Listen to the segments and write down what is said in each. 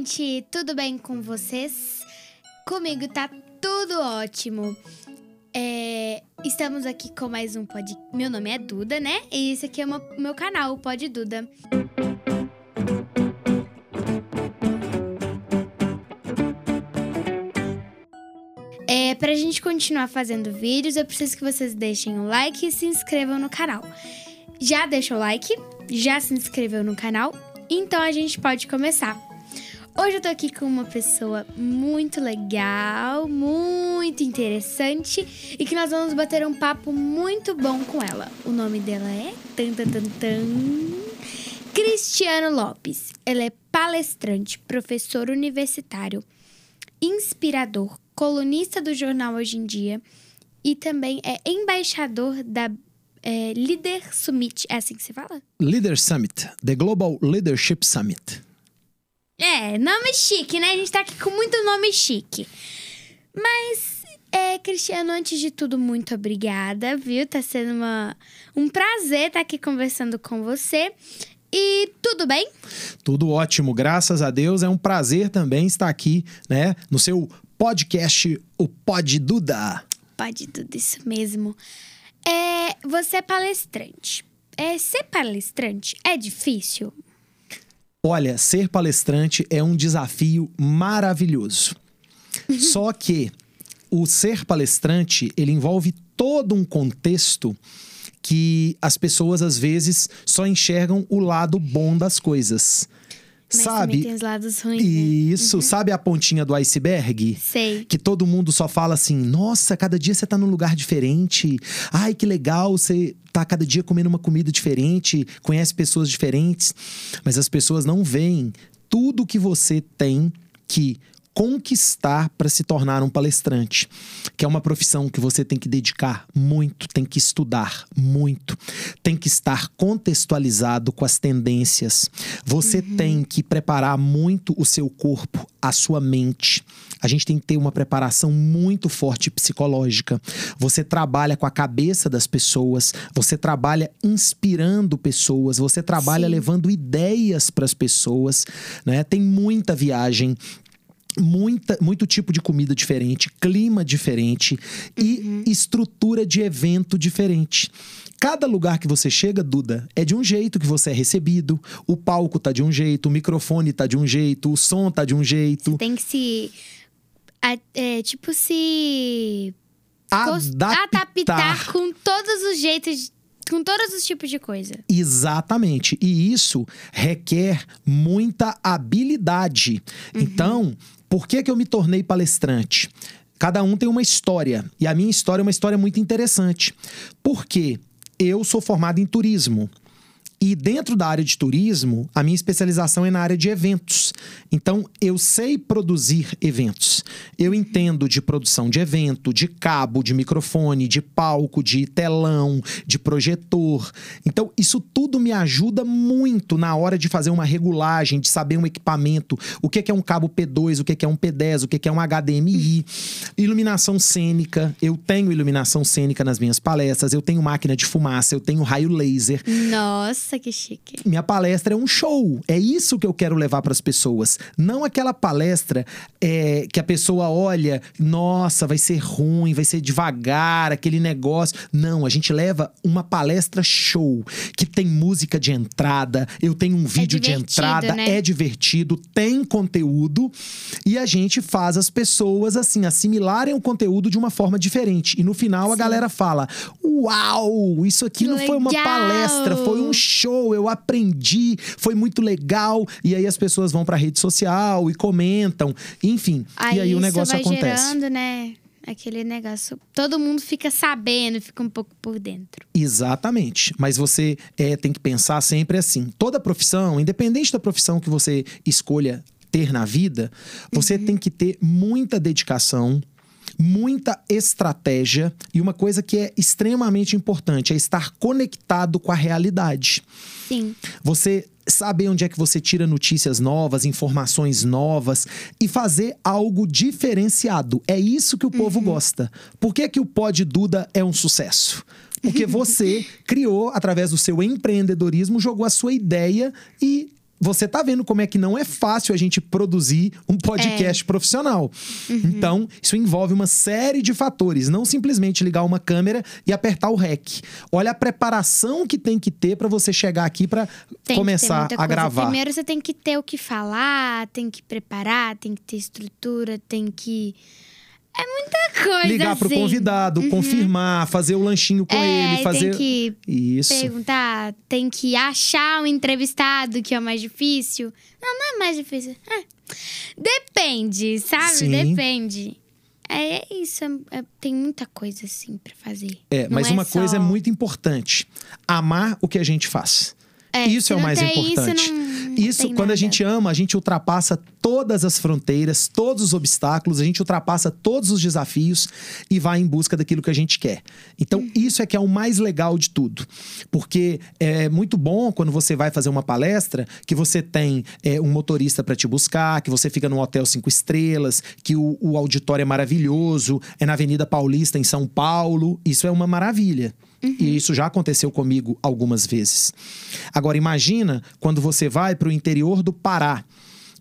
gente, tudo bem com vocês? Comigo tá tudo ótimo. É, estamos aqui com mais um pod. Meu nome é Duda, né? E esse aqui é o meu, canal, o Pod Duda. É, pra gente continuar fazendo vídeos, eu preciso que vocês deixem o like e se inscrevam no canal. Já deixou o like? Já se inscreveu no canal? Então a gente pode começar. Hoje eu tô aqui com uma pessoa muito legal, muito interessante e que nós vamos bater um papo muito bom com ela. O nome dela é tan, tan, tan, tan, Cristiano Lopes. Ela é palestrante, professor universitário, inspirador, colunista do jornal Hoje em Dia e também é embaixador da é, Leader Summit. É assim que se fala? Leader Summit, The Global Leadership Summit. É, nome chique, né? A gente tá aqui com muito nome chique. Mas, é, Cristiano, antes de tudo, muito obrigada, viu? Tá sendo uma, um prazer estar aqui conversando com você. E tudo bem? Tudo ótimo, graças a Deus. É um prazer também estar aqui, né, no seu podcast, o Pod Duda. Pod Duda, isso mesmo. É, você é palestrante. É, ser palestrante é difícil? Olha, ser palestrante é um desafio maravilhoso. Só que o ser palestrante, ele envolve todo um contexto que as pessoas às vezes só enxergam o lado bom das coisas. Mas sabe? tem os lados ruins. né? Isso, uhum. sabe a pontinha do iceberg? Sei. Que todo mundo só fala assim: nossa, cada dia você tá num lugar diferente. Ai, que legal, você tá cada dia comendo uma comida diferente, conhece pessoas diferentes. Mas as pessoas não veem tudo que você tem que conquistar para se tornar um palestrante, que é uma profissão que você tem que dedicar muito, tem que estudar muito, tem que estar contextualizado com as tendências. Você uhum. tem que preparar muito o seu corpo, a sua mente. A gente tem que ter uma preparação muito forte psicológica. Você trabalha com a cabeça das pessoas, você trabalha inspirando pessoas, você trabalha Sim. levando ideias para as pessoas, né? Tem muita viagem muita, muito tipo de comida diferente, clima diferente e uhum. estrutura de evento diferente. Cada lugar que você chega, Duda, é de um jeito que você é recebido. O palco tá de um jeito, o microfone tá de um jeito, o som tá de um jeito. Tem que se. É, tipo, se. Adaptar. adaptar com todos os jeitos com todos os tipos de coisa. Exatamente. E isso requer muita habilidade. Uhum. Então, por que, que eu me tornei palestrante? Cada um tem uma história. E a minha história é uma história muito interessante. Porque eu sou formado em turismo. E dentro da área de turismo, a minha especialização é na área de eventos. Então, eu sei produzir eventos. Eu entendo de produção de evento, de cabo, de microfone, de palco, de telão, de projetor. Então, isso tudo me ajuda muito na hora de fazer uma regulagem, de saber um equipamento, o que é um cabo P2, o que é um P10, o que é um HDMI. Iluminação cênica. Eu tenho iluminação cênica nas minhas palestras, eu tenho máquina de fumaça, eu tenho raio laser. Nossa! Nossa, que chique. Minha palestra é um show. É isso que eu quero levar para as pessoas. Não aquela palestra é, que a pessoa olha, nossa, vai ser ruim, vai ser devagar, aquele negócio. Não, a gente leva uma palestra show, que tem música de entrada, eu tenho um vídeo é de entrada, né? é divertido, tem conteúdo. E a gente faz as pessoas, assim, assimilarem o conteúdo de uma forma diferente. E no final Sim. a galera fala: Uau, isso aqui que não legal. foi uma palestra, foi um show show, eu aprendi, foi muito legal. E aí as pessoas vão pra rede social e comentam, enfim. Aí e aí o negócio vai acontece. Gerando, né? Aquele negócio. Todo mundo fica sabendo, fica um pouco por dentro. Exatamente. Mas você é, tem que pensar sempre assim: toda profissão, independente da profissão que você escolha ter na vida, você uhum. tem que ter muita dedicação, muita estratégia e uma coisa que é extremamente importante é estar conectado com a realidade. Sim. Você saber onde é que você tira notícias novas, informações novas e fazer algo diferenciado. É isso que o povo uhum. gosta. Por que, que o Pod Duda é um sucesso? Porque você criou, através do seu empreendedorismo, jogou a sua ideia e você tá vendo como é que não é fácil a gente produzir um podcast é. profissional. Uhum. Então, isso envolve uma série de fatores, não simplesmente ligar uma câmera e apertar o REC. Olha a preparação que tem que ter para você chegar aqui para começar a gravar. Primeiro você tem que ter o que falar, tem que preparar, tem que ter estrutura, tem que é muita coisa. Ligar assim. pro convidado, uhum. confirmar, fazer o lanchinho com é, ele, fazer. Tem que Isso. perguntar, tem que achar um entrevistado, que é o mais difícil. Não, não é mais difícil. É. Depende, sabe? Sim. Depende. É, é isso, é, é, tem muita coisa assim para fazer. É, mas não uma é coisa só... é muito importante: amar o que a gente faz. É, isso é o mais importante. Isso, isso quando nada. a gente ama, a gente ultrapassa todas as fronteiras, todos os obstáculos, a gente ultrapassa todos os desafios e vai em busca daquilo que a gente quer. Então, uhum. isso é que é o mais legal de tudo. Porque é muito bom quando você vai fazer uma palestra que você tem é, um motorista para te buscar, que você fica num hotel cinco estrelas, que o, o auditório é maravilhoso, é na Avenida Paulista, em São Paulo. Isso é uma maravilha. Uhum. E isso já aconteceu comigo algumas vezes. Agora, imagina quando você vai para o interior do Pará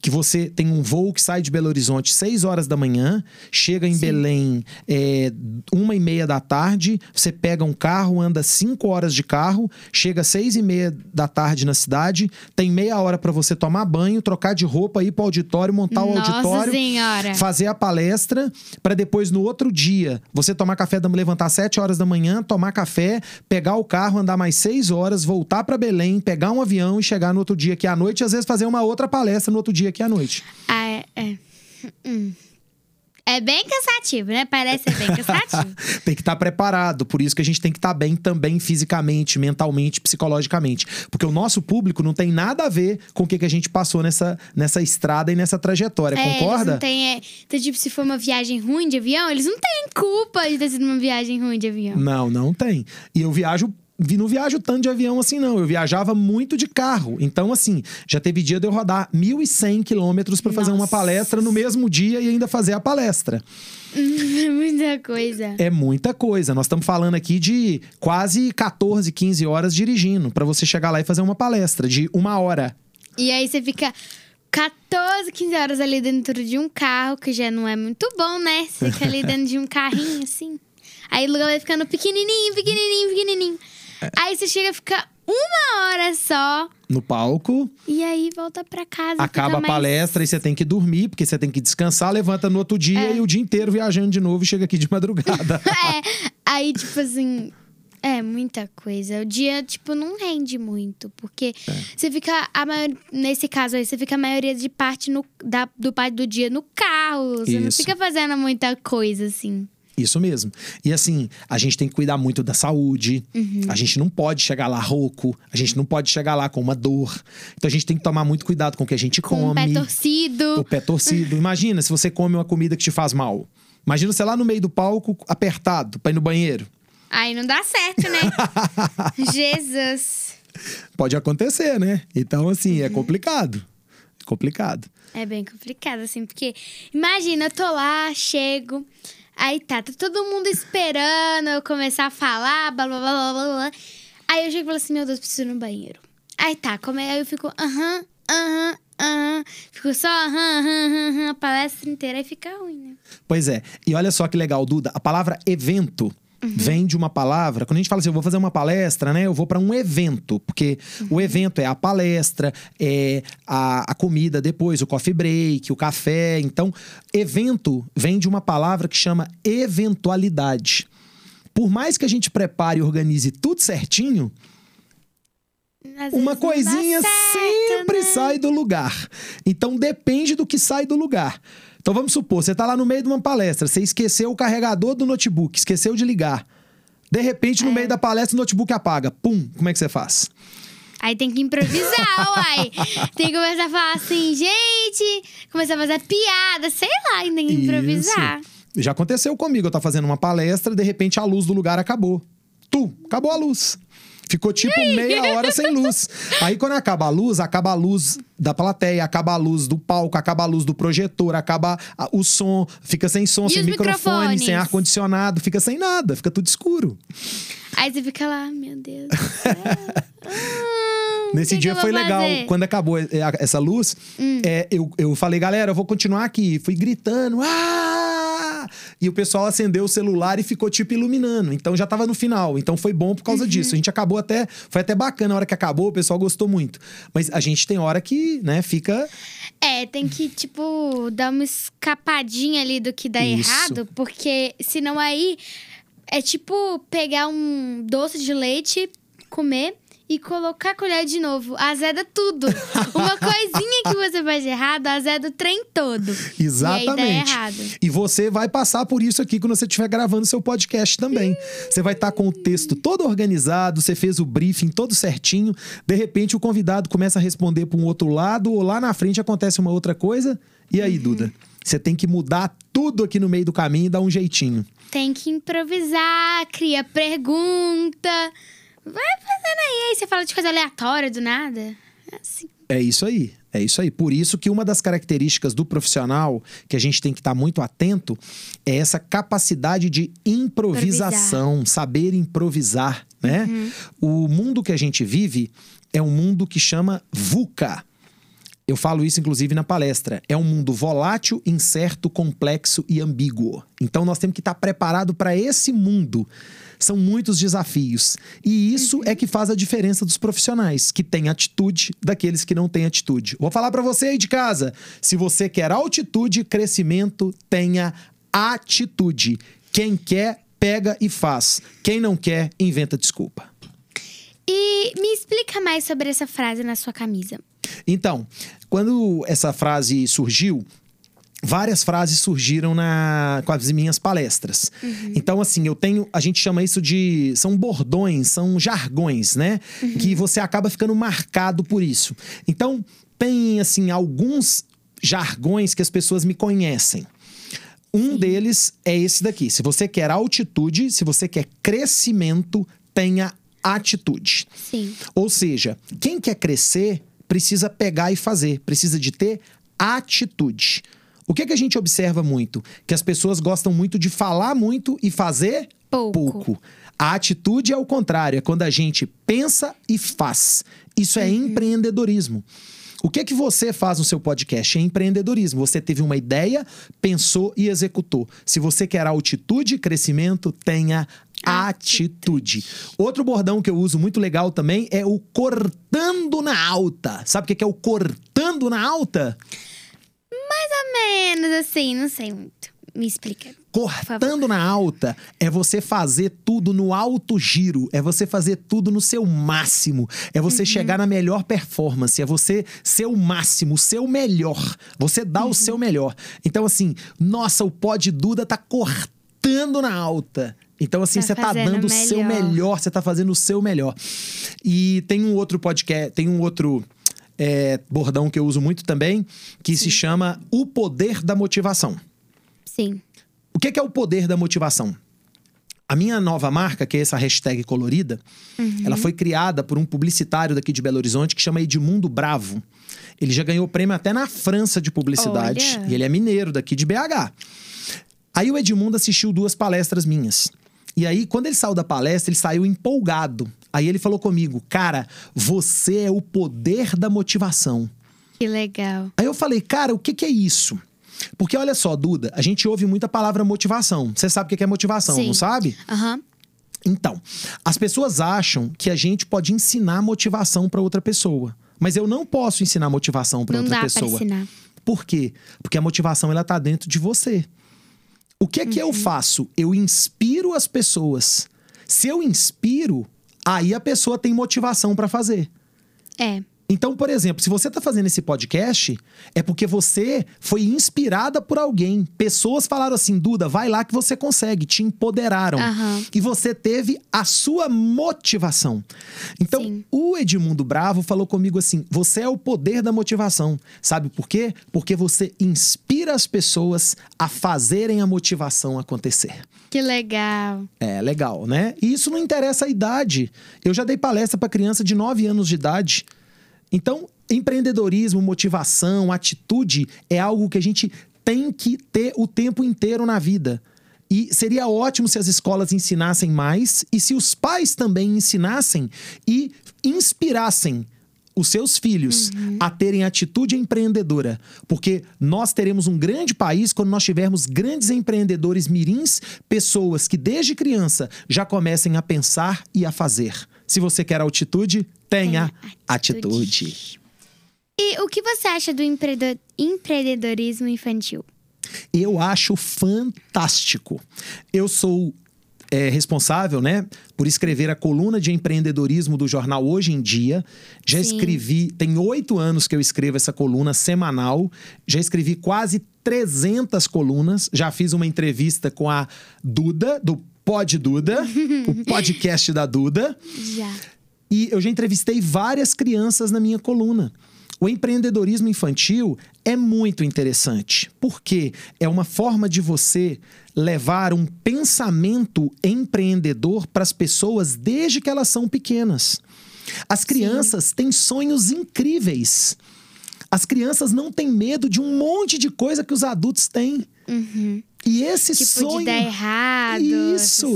que você tem um voo que sai de Belo Horizonte 6 horas da manhã, chega em Sim. Belém é, uma e meia da tarde, você pega um carro, anda 5 horas de carro, chega seis e meia da tarde na cidade, tem meia hora para você tomar banho, trocar de roupa, ir para o auditório, montar o Nossa auditório, senhora. fazer a palestra, para depois no outro dia você tomar café da levantar 7 horas da manhã, tomar café, pegar o carro, andar mais 6 horas, voltar para Belém, pegar um avião e chegar no outro dia aqui à noite, às vezes fazer uma outra palestra no outro dia aqui à noite. Ah, é. é. Hum. É bem cansativo, né? Parece ser bem cansativo. tem que estar tá preparado. Por isso que a gente tem que estar tá bem também fisicamente, mentalmente, psicologicamente. Porque o nosso público não tem nada a ver com o que, que a gente passou nessa, nessa estrada e nessa trajetória. É, concorda? não tem, é, então, tipo, se for uma viagem ruim de avião, eles não têm culpa de ter sido uma viagem ruim de avião. Não, não tem. E eu viajo não viajo tanto de avião assim, não. Eu viajava muito de carro. Então, assim, já teve dia de eu rodar 1.100 quilômetros para fazer uma palestra no mesmo dia e ainda fazer a palestra. É muita coisa. É muita coisa. Nós estamos falando aqui de quase 14, 15 horas dirigindo para você chegar lá e fazer uma palestra de uma hora. E aí você fica 14, 15 horas ali dentro de um carro, que já não é muito bom, né? Você fica ali dentro de um carrinho assim. Aí o lugar vai ficando pequenininho, pequenininho, pequenininho. Aí você chega a ficar uma hora só. No palco. E aí volta pra casa. Acaba a palestra mais... e você tem que dormir, porque você tem que descansar, levanta no outro dia é. e o dia inteiro viajando de novo e chega aqui de madrugada. é. Aí, tipo assim. É, muita coisa. O dia, tipo, não rende muito. Porque é. você fica, a maior, nesse caso aí, você fica a maioria de parte no, da, do parte do dia no carro. Você Isso. não fica fazendo muita coisa, assim. Isso mesmo. E assim, a gente tem que cuidar muito da saúde. Uhum. A gente não pode chegar lá rouco. A gente não pode chegar lá com uma dor. Então a gente tem que tomar muito cuidado com o que a gente com come. O pé torcido. O pé torcido. Imagina se você come uma comida que te faz mal. Imagina você lá no meio do palco, apertado, pra ir no banheiro. Aí não dá certo, né? Jesus. Pode acontecer, né? Então, assim, é uhum. é complicado. É complicado. É bem complicado, assim, porque imagina, eu tô lá, chego. Aí tá, tá todo mundo esperando eu começar a falar, blá blá blá blá blá. Aí eu chego e falo assim: meu Deus, preciso ir no banheiro. Aí tá, como é? Aí eu fico, aham, aham, aham. Fico só aham, aham, aham, a palestra inteira. Aí fica ruim, né? Pois é. E olha só que legal, Duda. A palavra evento Uhum. Vem de uma palavra, quando a gente fala assim, eu vou fazer uma palestra, né? Eu vou para um evento, porque uhum. o evento é a palestra, é a, a, comida depois, o coffee break, o café. Então, evento vem de uma palavra que chama eventualidade. Por mais que a gente prepare e organize tudo certinho, uma coisinha certo, sempre né? sai do lugar. Então depende do que sai do lugar. Então vamos supor, você está lá no meio de uma palestra, você esqueceu o carregador do notebook, esqueceu de ligar. De repente, no é. meio da palestra, o notebook apaga. Pum, como é que você faz? Aí tem que improvisar, uai. Tem que começar a falar assim, gente, começar a fazer piada, sei lá, e tem que improvisar. Isso. Já aconteceu comigo, eu tava fazendo uma palestra, de repente a luz do lugar acabou. Tu, acabou a luz. Ficou tipo meia hora sem luz. Aí quando acaba a luz, acaba a luz da plateia, acaba a luz do palco, acaba a luz do projetor, acaba o som, fica sem som, e sem microfone, sem ar condicionado, fica sem nada, fica tudo escuro. Aí você fica lá, meu Deus. Céu. Nesse dia foi legal. fazer? Hum. Quando acabou é, essa luz, é, eu, eu falei, galera, eu vou continuar aqui. Fui gritando. Ah! E o pessoal acendeu o celular e ficou tipo iluminando. Então já tava no final. Então foi bom por Uhum. causa disso. A gente acabou até. Foi até bacana a hora que acabou, o pessoal gostou muito. Mas a gente tem hora que, né, fica. É, tem que, tipo, dar uma escapadinha ali do que dá Isso. errado, porque senão aí é tipo pegar um doce de leite, comer e colocar a colher de novo. Azeda tudo. Uma coisinha que você faz errado, azeda o trem todo. E dá Exatamente. errado. E você vai passar por isso aqui quando você estiver gravando seu podcast também. Você vai estar com o texto todo organizado, você fez o briefing todo certinho. De repente, o convidado começa a responder para um outro lado, ou lá na frente acontece uma outra coisa. E aí, Duda? Você tem que mudar tudo aqui no meio do caminho e dar um jeitinho. Tem que improvisar, cria pergunta. Vai fazendo aí. Aí você fala de coisa aleatória do nada. É assim. É isso aí. É isso aí. Por isso que uma das características do profissional que a gente tem que estar muito atento é essa capacidade de improvisação, saber improvisar, né? O mundo que a gente vive é um mundo que chama VUCA. Eu falo isso inclusive na palestra. É um mundo volátil, incerto, complexo e ambíguo. Então nós temos que estar preparado para esse mundo. São muitos desafios. E isso é que faz a diferença dos profissionais, que têm atitude daqueles que não têm atitude. Vou falar para você aí de casa. Se você quer altitude, crescimento, tenha atitude. Quem quer, pega e faz. Quem não quer, inventa desculpa. E me explica mais sobre essa frase na sua camisa. Então, quando essa frase surgiu, várias frases surgiram na, com as minhas palestras. Então, assim, eu tenho. A gente chama isso de. São bordões, são jargões, né? Que você acaba ficando marcado por isso. Então, tem, assim, alguns jargões que as pessoas me conhecem. Um deles é esse daqui. Se você quer altitude, se você quer crescimento, tenha atitude. Sim. Ou seja, quem quer crescer precisa pegar e fazer, precisa de ter atitude. O que, que a gente observa muito? Que as pessoas gostam muito de falar muito e fazer Pouco. A atitude é o contrário, é quando a gente pensa e faz. Isso é empreendedorismo. O que que você faz no seu podcast? É empreendedorismo. Você teve uma ideia, pensou e executou. Se você quer altitude e crescimento, tenha atitude. Outro bordão que eu uso muito legal também é o cortando na alta. Sabe o que que é o cortando na alta? Mais ou menos assim, não sei. Me explica. Cortando na alta é você fazer tudo no alto giro, é você fazer tudo no seu máximo, é você chegar na melhor performance, é você ser o máximo, o seu melhor, você dá o seu melhor. Então, assim, nossa, o pó de Duda tá cortando na alta. Então, assim, Tá você tá dando o seu melhor. você tá fazendo o seu melhor. E tem um outro podcast, tem um outro é, bordão que eu uso muito também, que se chama O Poder da Motivação. Sim. O que que é o poder da motivação? A minha nova marca, que é essa hashtag colorida, ela foi criada por um publicitário daqui de Belo Horizonte que chama Edmundo Bravo. Ele já ganhou prêmio até na França de publicidade. Olha. E ele é mineiro daqui de BH. Aí o Edmundo assistiu duas palestras minhas. E aí, quando ele saiu da palestra, ele saiu empolgado. Aí ele falou comigo, cara, você é o poder da motivação. Que legal. Aí eu falei, cara, o que, que é isso? Porque olha só, Duda, a gente ouve muita palavra motivação. Você sabe o que é motivação, Sim. não sabe? Aham. Então, as pessoas acham que a gente pode ensinar motivação para outra pessoa. Mas eu não posso ensinar motivação para outra dá pra pessoa. ensinar. Por quê? Porque a motivação ela tá dentro de você. O que é que Uhum. eu faço? Eu inspiro as pessoas. Se eu inspiro, aí a pessoa tem motivação para fazer. É. Então, por exemplo, se você está fazendo esse podcast, é porque você foi inspirada por alguém. Pessoas falaram assim: Duda, vai lá que você consegue, te empoderaram. Aham. E você teve a sua motivação. Então, Sim. o Edmundo Bravo falou comigo assim: você é o poder da motivação. Sabe por quê? Porque você inspira as pessoas a fazerem a motivação acontecer. Que legal. É legal, né? E isso não interessa a idade. Eu já dei palestra para criança de 9 anos de idade. Então, empreendedorismo, motivação, atitude é algo que a gente tem que ter o tempo inteiro na vida. E seria ótimo se as escolas ensinassem mais e se os pais também ensinassem e inspirassem os seus filhos a terem atitude empreendedora. Porque nós teremos um grande país quando nós tivermos grandes empreendedores mirins, pessoas que desde criança já comecem a pensar e a fazer. Se você quer altitude, tenha atitude. atitude. E o que você acha do empreendedor- empreendedorismo infantil? Eu acho fantástico. Eu sou é, responsável, né, por escrever a coluna de empreendedorismo do jornal Hoje em Dia. Já Sim. escrevi, tem oito anos que eu escrevo essa coluna semanal. Já escrevi quase 300 colunas. Já fiz uma entrevista com a Duda, do Pod Duda, o podcast da Duda. Já. E eu já entrevistei várias crianças na minha coluna. O empreendedorismo infantil é muito interessante, porque é uma forma de você levar um pensamento empreendedor para as pessoas desde que elas são pequenas. As crianças têm sonhos incríveis. As crianças não têm medo de um monte de coisa que os adultos têm. E esse Tipo, sonho. de dar errado. Isso.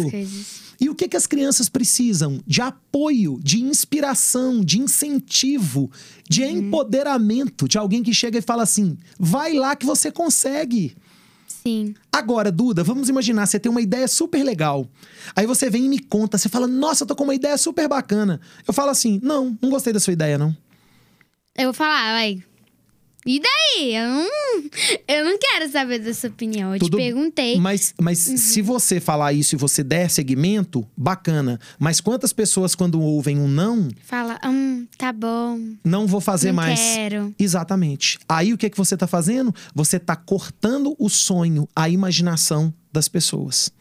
E o que, que as crianças precisam? De apoio, de inspiração, de incentivo, de empoderamento, de alguém que chega e fala assim: vai lá que você consegue. Sim. Agora, Duda, vamos imaginar, você tem uma ideia super legal. Aí você vem e me conta, você fala, nossa, eu tô com uma ideia super bacana. Eu falo assim: não, não gostei da sua ideia, não. Eu vou falar, vai. E daí? Eu não, eu não quero saber da sua opinião. Eu Tudo- te perguntei. Mas, mas se você falar isso e você der seguimento, bacana. Mas quantas pessoas, quando ouvem um não, Fala, hum, tá bom. não vou fazer não mais? quero. Exatamente. Aí o que, que você está fazendo? Você está cortando o sonho, a imaginação das pessoas.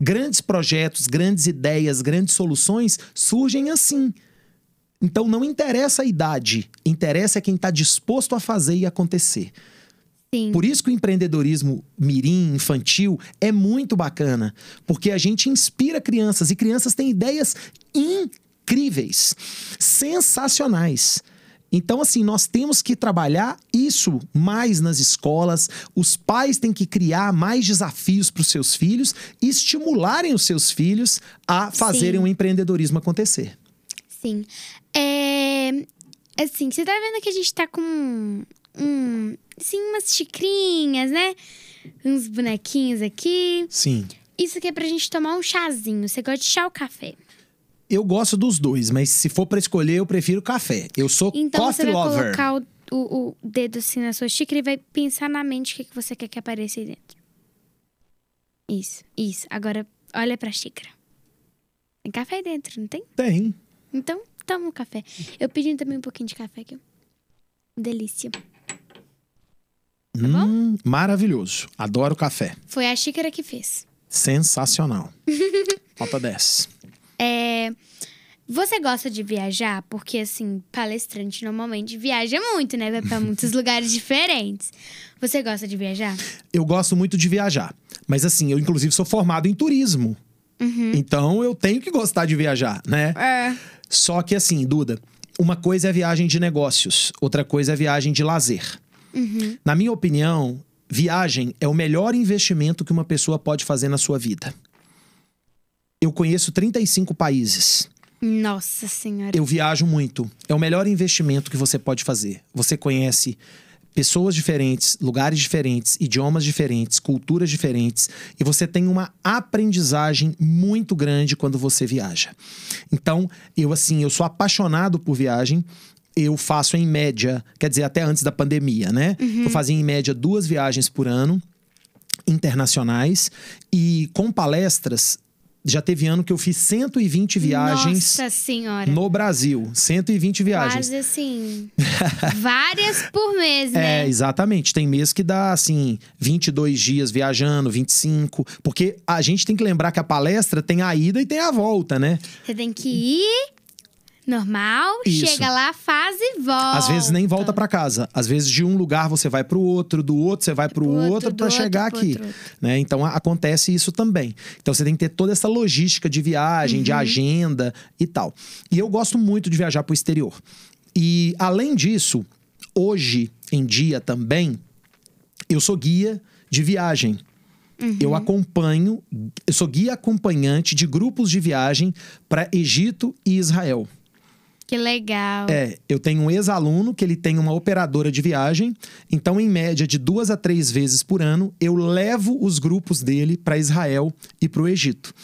Grandes projetos, grandes ideias, grandes soluções surgem assim. Então não interessa a idade, interessa é quem está disposto a fazer e acontecer. Sim. Por isso que o empreendedorismo mirim, infantil, é muito bacana. Porque a gente inspira crianças e crianças têm ideias incríveis, sensacionais. Então, assim, nós temos que trabalhar isso mais nas escolas. Os pais têm que criar mais desafios para os seus filhos e estimularem os seus filhos a fazerem o empreendedorismo acontecer. Sim. É. Assim, você tá vendo que a gente tá com. Um, sim, umas xicrinhas, né? Uns bonequinhos aqui. Sim. Isso aqui é pra gente tomar um chazinho. Você gosta de chá ou café? Eu gosto dos dois, mas se for para escolher, eu prefiro café. Eu sou Então coffee você vai lover. colocar o, o, o dedo assim na sua xícara e vai pensar na mente o que, que você quer que apareça aí dentro. Isso, isso. Agora olha pra xícara. Tem café aí dentro, não tem? Tem. Então, toma um café. Eu pedi também um pouquinho de café aqui. Delícia. Tá Hum, maravilhoso. Adoro café. Foi a xícara que fez. Sensacional. Nota 10. É, Você gosta de viajar? Porque, assim, palestrante normalmente viaja muito, né? Vai pra muitos lugares diferentes. Você gosta de viajar? Eu gosto muito de viajar. Mas assim, eu inclusive sou formado em turismo. Então eu tenho que gostar de viajar, né? É. Só que assim, Duda, uma coisa é viagem de negócios, outra coisa é viagem de lazer. Na minha opinião, viagem é o melhor investimento que uma pessoa pode fazer na sua vida. Eu conheço 35 países. Nossa Senhora. Eu viajo muito. É o melhor investimento que você pode fazer. Você conhece pessoas diferentes, lugares diferentes, idiomas diferentes, culturas diferentes, e você tem uma aprendizagem muito grande quando você viaja. Então, eu assim, eu sou apaixonado por viagem. Eu faço em média, quer dizer, até antes da pandemia, né? Eu fazia em média duas viagens por ano internacionais e com palestras já teve ano que eu fiz 120 viagens Nossa Senhora. no Brasil. 120 viagens. Quase assim. várias por mês, né? É, exatamente. Tem mês que dá, assim, 22 dias viajando, 25. Porque a gente tem que lembrar que a palestra tem a ida e tem a volta, né? Você tem que ir normal, Isso. chega lá, faz e volta. Às vezes nem volta pra casa. Às vezes de um lugar você vai pro outro, do outro você vai pro Pro outro, outro chegar aqui, outro, né? Então acontece isso também. Então você tem que ter toda essa logística de viagem, Uhum. de agenda e tal. E eu gosto muito de viajar pro exterior. E além disso, hoje em dia também eu sou guia de viagem. Eu acompanho, eu sou guia acompanhante de grupos de viagem para Egito e Israel. Que legal. É, eu tenho um ex-aluno que ele tem uma operadora de viagem, então em média de duas a três vezes por ano eu levo os grupos dele para Israel e para o Egito.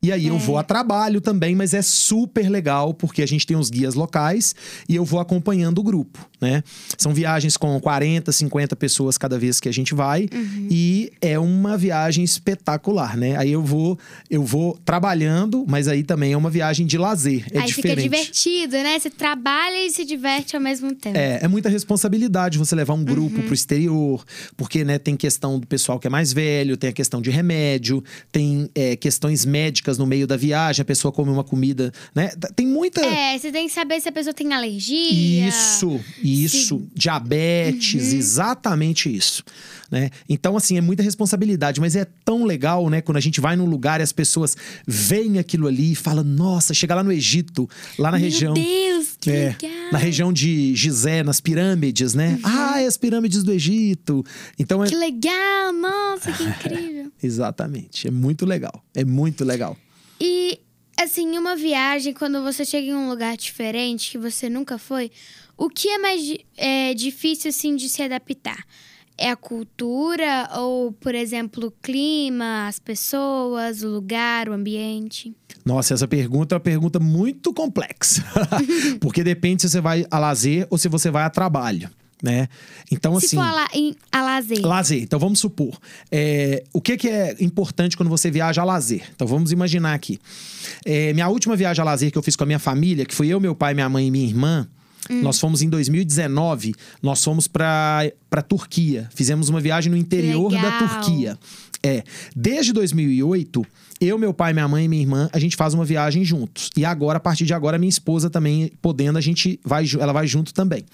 E aí é. eu vou a trabalho também, mas é super legal porque a gente tem os guias locais e eu vou acompanhando o grupo, né? São viagens com 40, 50 pessoas cada vez que a gente vai uhum. e é uma viagem espetacular, né? Aí eu vou eu vou trabalhando, mas aí também é uma viagem de lazer, é aí diferente. fica divertido, né? Você trabalha e se diverte ao mesmo tempo. É, é muita responsabilidade você levar um grupo uhum. pro exterior, porque né, tem questão do pessoal que é mais velho, tem a questão de remédio, tem é, questões médicas no meio da viagem, a pessoa come uma comida, né? Tem muita. É, você tem que saber se a pessoa tem alergia. Isso, isso. Se... Diabetes, uhum. exatamente isso. Né? Então, assim, é muita responsabilidade, mas é tão legal, né? Quando a gente vai num lugar e as pessoas veem aquilo ali e falam, nossa, chega lá no Egito, lá na Meu região. Meu Deus, que é, legal. Na região de Gizé, nas pirâmides, né? Uhum. Ah, é as pirâmides do Egito. Então é... Que legal, nossa, que incrível. Exatamente, é muito legal, é muito legal. E, assim, uma viagem, quando você chega em um lugar diferente, que você nunca foi, o que é mais é, difícil, assim, de se adaptar? É a cultura ou, por exemplo, o clima, as pessoas, o lugar, o ambiente? Nossa, essa pergunta é uma pergunta muito complexa. Porque depende se você vai a lazer ou se você vai a trabalho né? Então, Se assim. For a, em, a lazer. Lazer. Então, vamos supor. É, o que, que é importante quando você viaja a lazer? Então, vamos imaginar aqui. É, minha última viagem a lazer que eu fiz com a minha família, que foi eu, meu pai, minha mãe e minha irmã. Hum. Nós fomos em 2019, nós fomos para para Turquia. Fizemos uma viagem no interior da Turquia. É, desde 2008, eu, meu pai, minha mãe e minha irmã, a gente faz uma viagem juntos. E agora, a partir de agora, minha esposa também podendo, a gente vai, ela vai junto também.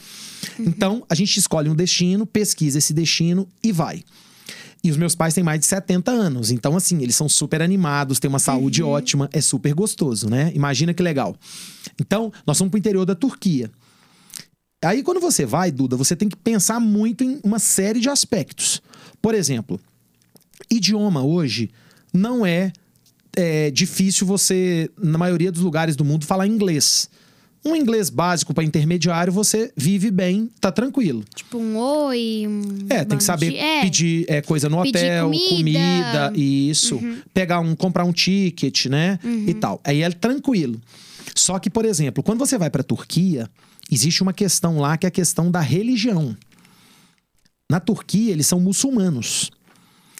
Uhum. Então, a gente escolhe um destino, pesquisa esse destino e vai. E os meus pais têm mais de 70 anos. Então, assim, eles são super animados, têm uma saúde uhum. ótima, é super gostoso, né? Imagina que legal. Então, nós fomos pro interior da Turquia. Aí, quando você vai, Duda, você tem que pensar muito em uma série de aspectos. Por exemplo, idioma hoje não é, é difícil você, na maioria dos lugares do mundo, falar inglês. Um inglês básico para intermediário, você vive bem, tá tranquilo. Tipo um oi, um É, tem que saber de... é. pedir é, coisa no pedir hotel, comida, comida isso. Uhum. Pegar um, comprar um ticket, né? Uhum. E tal. Aí é tranquilo. Só que, por exemplo, quando você vai para Turquia, existe uma questão lá que é a questão da religião. Na Turquia, eles são muçulmanos.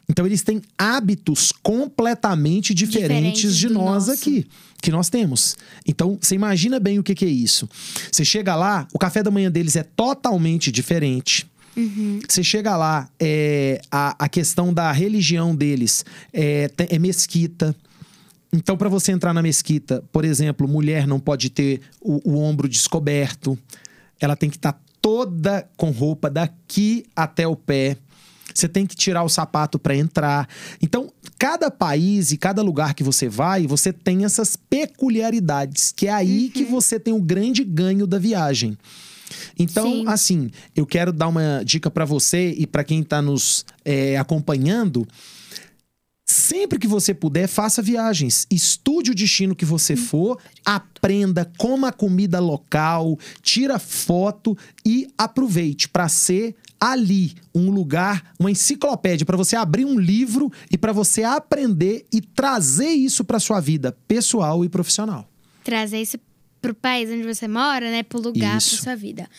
Então eles têm hábitos completamente diferentes, diferentes de nós nosso. aqui, que nós temos. Então você imagina bem o que, que, é isso. Você chega lá, o café da manhã deles é totalmente diferente. Uhum. Você chega lá, é, a, a questão da religião deles é, é mesquita. Então, para você entrar na mesquita, por exemplo, mulher não pode ter o, o ombro descoberto, ela tem que estar tá toda com roupa daqui até o pé. Você tem que tirar o sapato para entrar. Então, cada país e cada lugar que você vai, você tem essas peculiaridades, que é aí uhum. que você tem o grande ganho da viagem. Então, Sim. assim, eu quero dar uma dica para você e para quem está nos é, acompanhando. Sempre que você puder, faça viagens. Estude o destino que você for, aprenda, coma a comida local, tira foto e aproveite para ser ali um lugar, uma enciclopédia para você abrir um livro e para você aprender e trazer isso para sua vida pessoal e profissional. Trazer isso para o país onde você mora, né, para o lugar, para sua vida.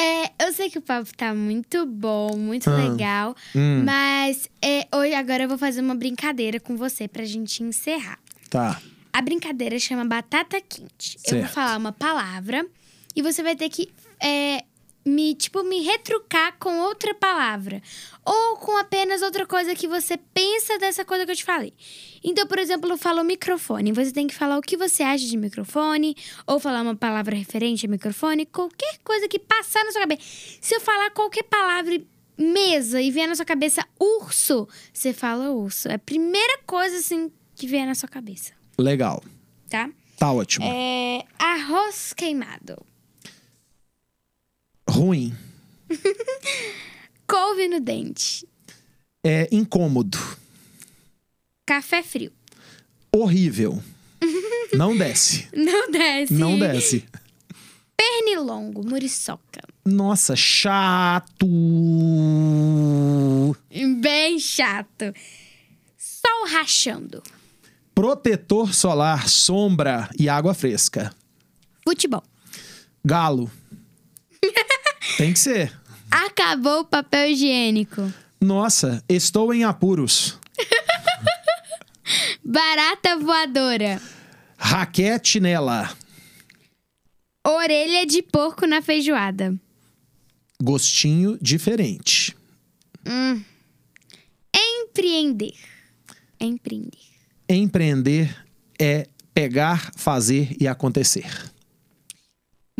É, eu sei que o papo tá muito bom, muito ah, legal, hum. mas é, hoje agora eu vou fazer uma brincadeira com você pra gente encerrar. Tá. A brincadeira chama batata quente. Certo. Eu vou falar uma palavra e você vai ter que é, me, tipo, me retrucar com outra palavra. Ou com apenas outra coisa que você pensa dessa coisa que eu te falei. Então, por exemplo, eu falo microfone. Você tem que falar o que você acha de microfone, ou falar uma palavra referente a microfone, qualquer coisa que passar na sua cabeça. Se eu falar qualquer palavra mesa e vier na sua cabeça urso, você fala urso. É a primeira coisa, assim, que vier na sua cabeça. Legal. Tá? Tá ótimo. É arroz queimado. Ruim. Couve no dente. É incômodo. Café frio. Horrível. Não desce. Não desce. Não desce. Pernilongo, muriçoca. Nossa, chato. Bem chato. Sol rachando. Protetor solar, sombra e água fresca. Futebol. Galo. Tem que ser. Acabou o papel higiênico. Nossa, estou em apuros. Barata voadora. Raquete nela. Orelha de porco na feijoada. Gostinho diferente. Empreender. Empreender. Empreender é pegar, fazer e acontecer.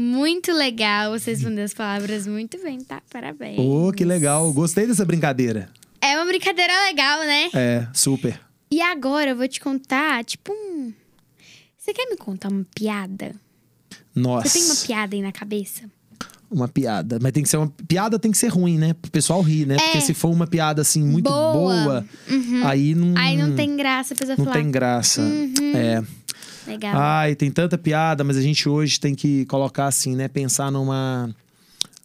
Muito legal. Você respondeu as palavras muito bem, tá? Parabéns. Oh, que legal. Gostei dessa brincadeira. É uma brincadeira legal, né? É, super. E agora eu vou te contar, tipo um. Você quer me contar uma piada? Nossa. Você tem uma piada aí na cabeça? Uma piada. Mas tem que ser uma piada tem que ser ruim, né? Pro pessoal rir, né? Porque se for uma piada assim muito Boa. boa, aí não Aí não tem graça a pessoa não falar. tem graça. É. Legal. Ai, tem tanta piada, mas a gente hoje tem que colocar assim, né? Pensar numa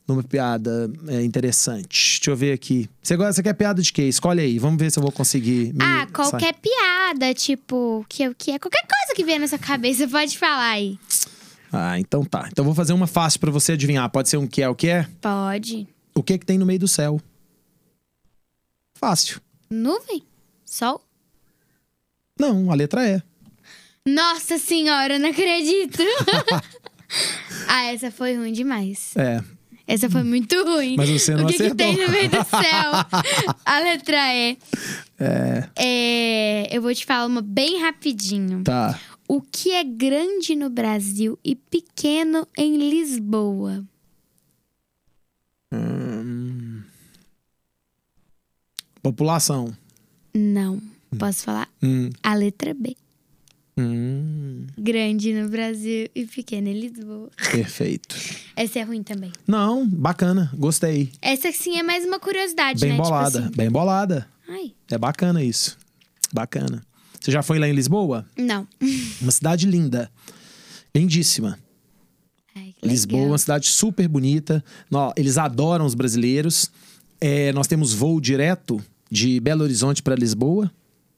numa piada é, interessante. Deixa eu ver aqui. Você gosta, você quer piada de quê? Escolhe aí. Vamos ver se eu vou conseguir. me ah, qualquer piada, tipo, que, que é qualquer coisa que vier na sua cabeça, pode falar aí. Ah, então tá. Então eu vou fazer uma fácil pra você adivinhar. Pode ser um que é o que é? Pode. O que que tem no meio do céu? Fácil. Nuvem? Sol? Não, a letra é. Nossa senhora, não acredito. ah, essa foi ruim demais. É. Essa foi muito ruim. Mas você não o que acertou. Que tem no meio do céu? A letra E. É. É, eu vou te falar uma bem rapidinho. Tá. O que é grande no Brasil e pequeno em Lisboa? População. Não. Posso falar? Hum. A letra B. Hum. Grande no Brasil e pequeno em Lisboa. Perfeito. Essa é ruim também. Não, bacana. Gostei. Essa sim é mais uma curiosidade, Bem né? bolada. Tipo assim. Bem bolada. Ai, É bacana isso. Bacana. Você já foi lá em Lisboa? não. Uma cidade linda. Lindíssima. Ai, Lisboa, legal. uma cidade super bonita. Eles adoram os brasileiros. É, nós temos voo direto de Belo Horizonte para Lisboa,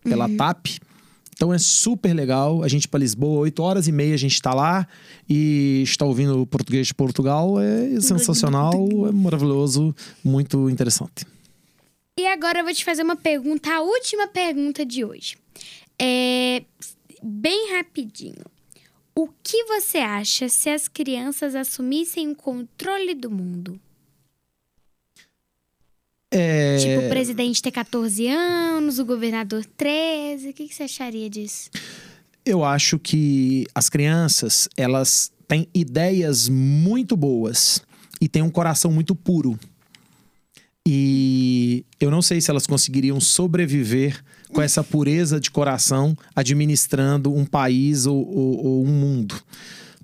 pela Uhum. TAP. Então é super legal. A gente para Lisboa, 8 horas e meia a gente está lá e está ouvindo o português de Portugal. É sensacional, é maravilhoso, muito interessante. E agora eu vou te fazer uma pergunta, a última pergunta de hoje. É bem rapidinho. O que você acha se as crianças assumissem o controle do mundo? É, Tipo, o presidente ter 14 anos, o governador 13. O que, que você acharia disso? Eu acho que as crianças, elas têm ideias muito boas e têm um coração muito puro. E eu não sei se elas conseguiriam sobreviver com essa pureza de coração administrando um país ou, ou- ou um mundo.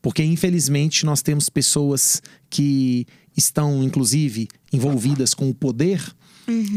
Porque, infelizmente, nós temos pessoas que estão, inclusive, envolvidas com o poder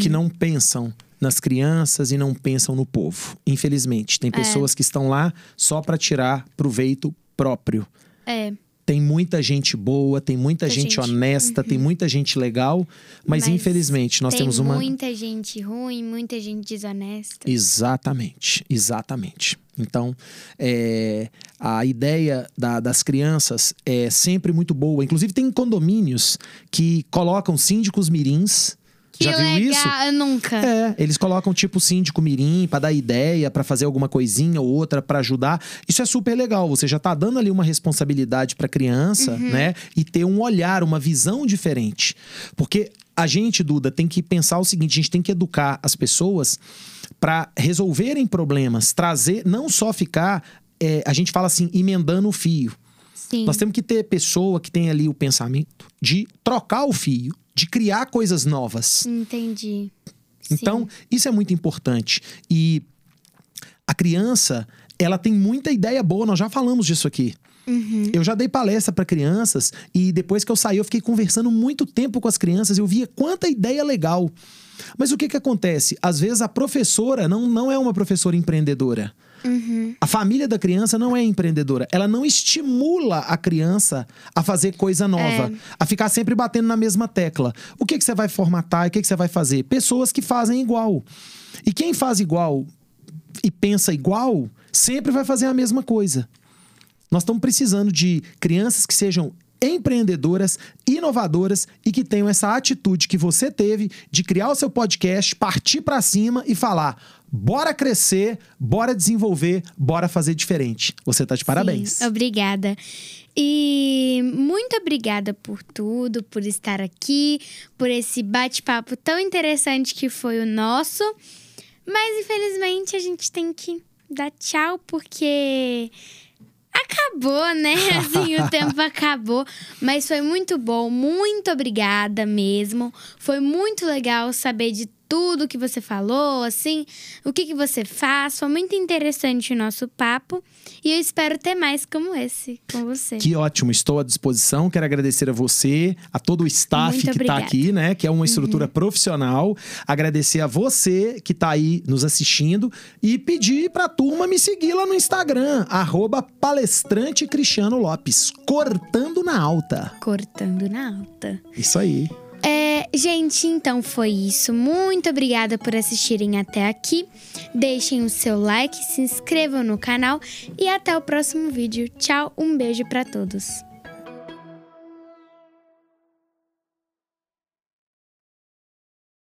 que não pensam nas crianças e não pensam no povo. Infelizmente, tem pessoas que estão lá só para tirar proveito próprio. É, Tem muita gente boa, tem muita Muita gente, gente. honesta, tem muita gente legal, mas, Mas infelizmente nós tem temos uma. muita gente ruim, muita gente desonesta. Exatamente, exatamente. Então, é, a ideia da- das crianças é sempre muito boa. Inclusive, tem condomínios que colocam síndicos mirins. Que Já viu legal, isso? eu nunca. É, eles colocam tipo síndico mirim pra dar ideia, pra fazer alguma coisinha ou outra pra ajudar. Isso é super legal. Você já tá dando ali uma responsabilidade pra criança, né? E ter um olhar, uma visão diferente. Porque a gente, Duda, tem que pensar o seguinte, a gente tem que educar as pessoas pra resolverem problemas, trazer, não só ficar, é, a gente fala assim, emendando o fio. Sim. Nós temos que ter pessoa que tem ali o pensamento de trocar o fio, de criar coisas novas. Entendi. Então, Sim. isso é muito importante. E a criança, ela tem muita ideia boa, nós já falamos disso aqui. Uhum. Eu já dei palestra para crianças e depois que eu saí, eu fiquei conversando muito tempo com as crianças, eu via quanta ideia legal. Mas o que que acontece? Às vezes a professora não, não é uma professora empreendedora. A família da criança não é empreendedora. Ela não estimula a criança a fazer coisa nova, a ficar sempre batendo na mesma tecla. O que, que você vai formatar? O que, que você vai fazer? Pessoas que fazem igual. E quem faz igual e pensa igual, sempre vai fazer a mesma coisa. Nós estamos precisando de crianças que sejam empreendedoras, inovadoras e que tenham essa atitude que você teve de criar o seu podcast, partir para cima e falar: bora crescer, bora desenvolver, bora fazer diferente. Você tá de parabéns. Sim, obrigada. E muito obrigada por tudo, por estar aqui, por esse bate-papo tão interessante que foi o nosso. Mas infelizmente a gente tem que dar tchau porque acabou, né? Assim, o tempo acabou. Mas foi muito bom. Muito obrigada mesmo. Foi muito legal saber de tudo que você falou, assim, o que, que você faz. Foi muito interessante o nosso papo. E eu espero ter mais como esse com você. Que ótimo, estou à disposição. Quero agradecer a você, a todo o staff Muito que está. Uhum. aqui, né? Que é uma estrutura profissional. Agradecer a você que está aí nos assistindo e pedir pra turma me seguir lá no Instagram, arroba palestrante Cristiano Lopes, cortando na alta. Cortando na alta. Isso aí. É, gente, então foi isso. Muito obrigada por assistirem até aqui. Deixem o seu like, se inscrevam no canal e até o próximo vídeo. Tchau, um beijo pra todos.